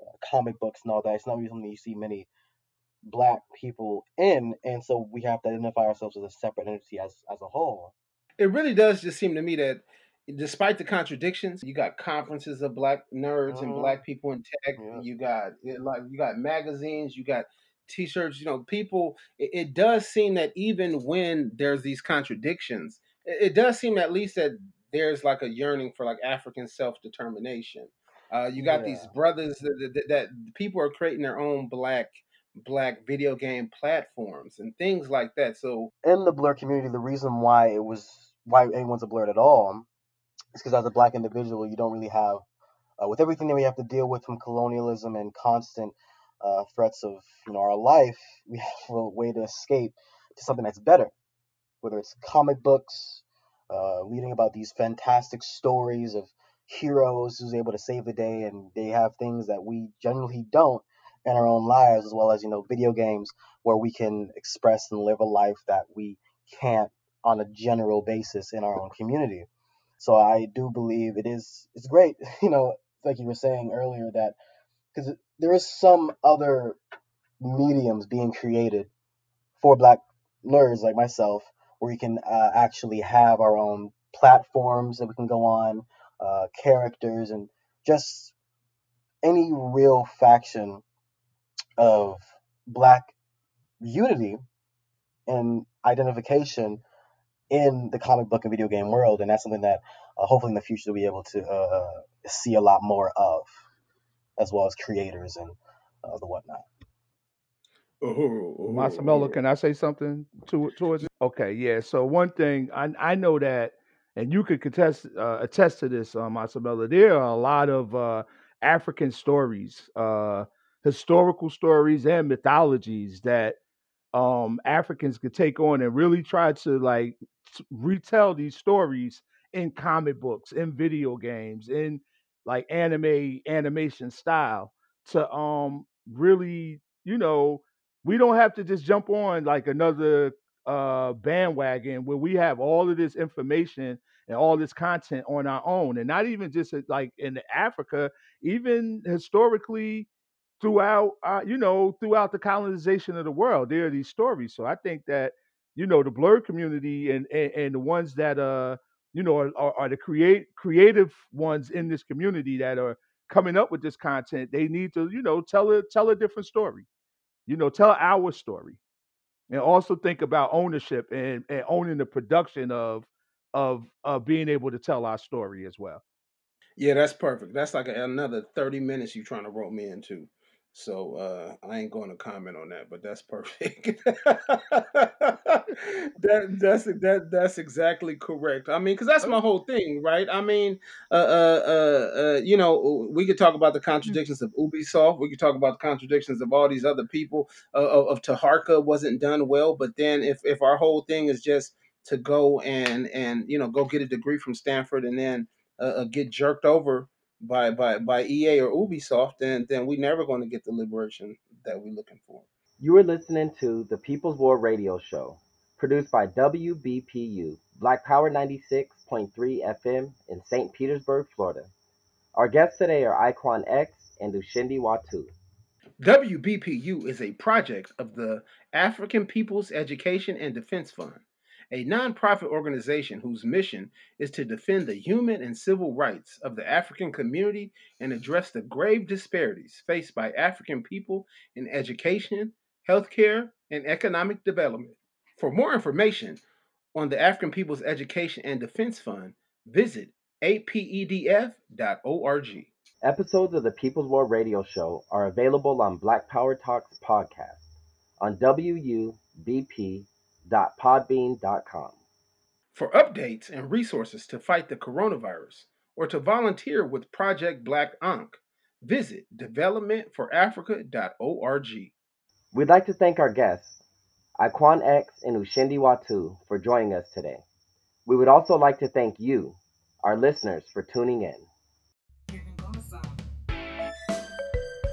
uh, comic books and all that it's not really something you see many black people in and so we have to identify ourselves as a separate entity as as a whole It really does just seem to me that despite the contradictions, you got conferences of black nerds and hmm black people in tech. yeah You got it, like you got magazines, you got t-shirts. You know, people. It, it does seem that even when there's these contradictions, it, it does seem at least that there's like a yearning for like African self-determination. Uh, you got these brothers that, that, that people are creating their own black black video game platforms and things like that. So in the blur community the reason why it was why anyone's a blur at all is because as a black individual you don't really have uh, with everything that we have to deal with from colonialism and constant uh, threats of you know our life we have a way to escape to something that's better whether it's comic books, uh, reading about these fantastic stories of heroes who's able to save the day, and they have things that we generally don't in our own lives, as well as you know video games where we can express and live a life that we can't on a general basis in our own community. So I do believe it is it's great, you know, like you were saying earlier that because there is some other mediums being created for black nerds like myself where we can uh, actually have our own platforms that we can go on uh, characters and just any real faction of black unity and identification in the comic book and video game world. And that's something that uh, hopefully in the future we'll be able to uh, see a lot more of as well as creators and uh, the whatnot oh, Masamelo, can I say something to towards it? Okay, yeah. So one thing I I know that, and you could contest uh, attest to this, uh, Masamelo. There are a lot of uh, African stories, uh, historical stories, and mythologies that um Africans could take on and really try to like retell these stories in comic books, in video games, in like anime animation style to um really, you know, we don't have to just jump on like another uh bandwagon where we have all of this information and all this content on our own and not even just like in Africa, even historically throughout uh, you know throughout the colonization of the world there are these stories. So i think that you know the Blerd community and and, and the ones that uh you know are, are, are the create creative ones in this community that are coming up with this content they need to you know tell a tell a different story you know tell our story and also think about ownership and, and owning the production of of of being able to tell our story as well Yeah, that's perfect. That's like another 30 minutes you're trying to rope me into. So uh, I ain't going to comment on that, but that's perfect. that that's that that's exactly correct. I mean, because that's my whole thing, right? I mean, uh, uh, uh, uh, you know, we could talk about the contradictions of Ubisoft. We could talk about the contradictions of all these other people. Uh, of, of Taharka wasn't done well, but then if if our whole thing is just to go and and you know go get a degree from Stanford and then uh, uh get jerked over by by by EA or Ubisoft, then then we're never going to get the liberation that we're looking for. You are listening to the People's War Radio Show, produced by WBPU, Black Power 96.3 FM in St. Petersburg, Florida. Our guests today are Iquan X and Ushindi Watu. WBPU is a project of the African People's Education and Defense Fund a nonprofit organization whose mission is to defend the human and civil rights of the African community and address the grave disparities faced by African people in education, healthcare, and economic development. For more information on the African People's Education and Defense Fund, visit apedf.org. Episodes of the People's War Radio Show are available on Black Power Talks podcast on WUBP www.podbean.com. For updates and resources to fight the coronavirus or to volunteer with Project Black Ankh, visit developmentforafrica.org. We'd like to thank our guests, Iquan X and Ushindi Watu, for joining us today. We would also like to thank you, our listeners, for tuning in.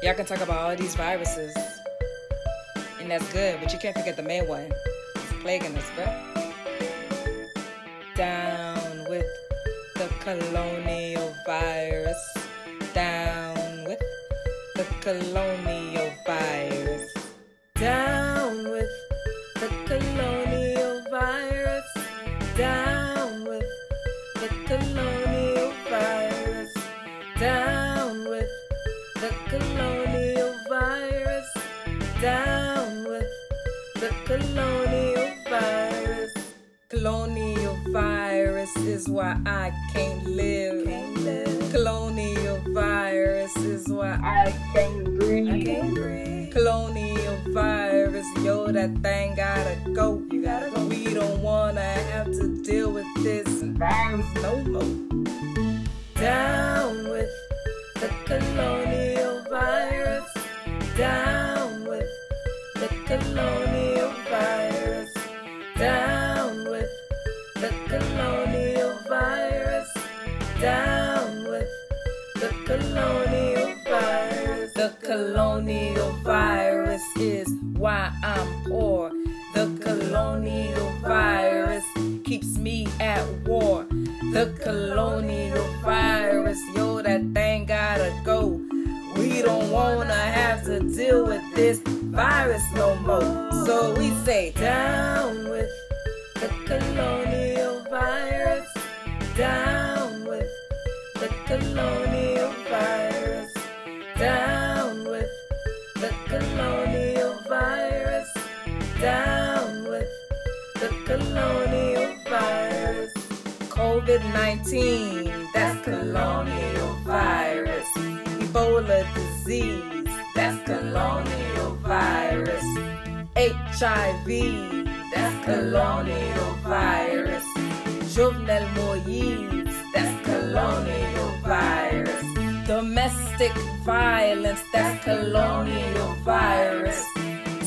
Y'all can talk about all these viruses, and that's good, but you can't forget the main one plaguing us, bro. Down with the colonial virus. Down with the colonial virus. Down is why I can't live. Can't live. Colonial virus is why I can't breathe. I can't breathe. Colonial virus, yo, that thing gotta go. You gotta go. We don't wanna have to deal with this virus no more. Down with the colonial virus. Down with the colonial virus down colonial virus, yo, that thing gotta go. We don't wanna have to deal with this virus no more. So we say, down with the colonial virus, down COVID 19, that's colonial virus. Ebola disease, that's colonial virus. HIV, that's colonial virus. Jovenel Moise, that's colonial virus. Domestic violence, that's colonial virus.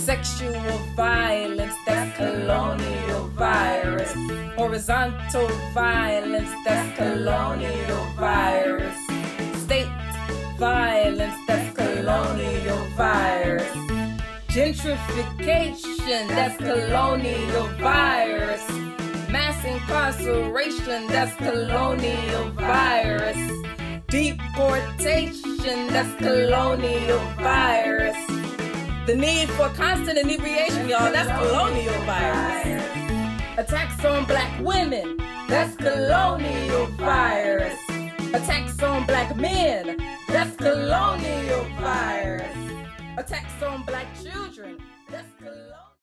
Sexual violence, that's colonial virus. Horizontal violence, that's colonial virus. State violence, that's colonial virus. Gentrification, that's colonial virus. Mass incarceration, that's colonial virus. Deportation, that's colonial virus. The need for constant inebriation, y'all, that's colonial virus. Attacks on black women, that's colonial virus. Attacks on black men, that's colonial virus. Attacks on black children.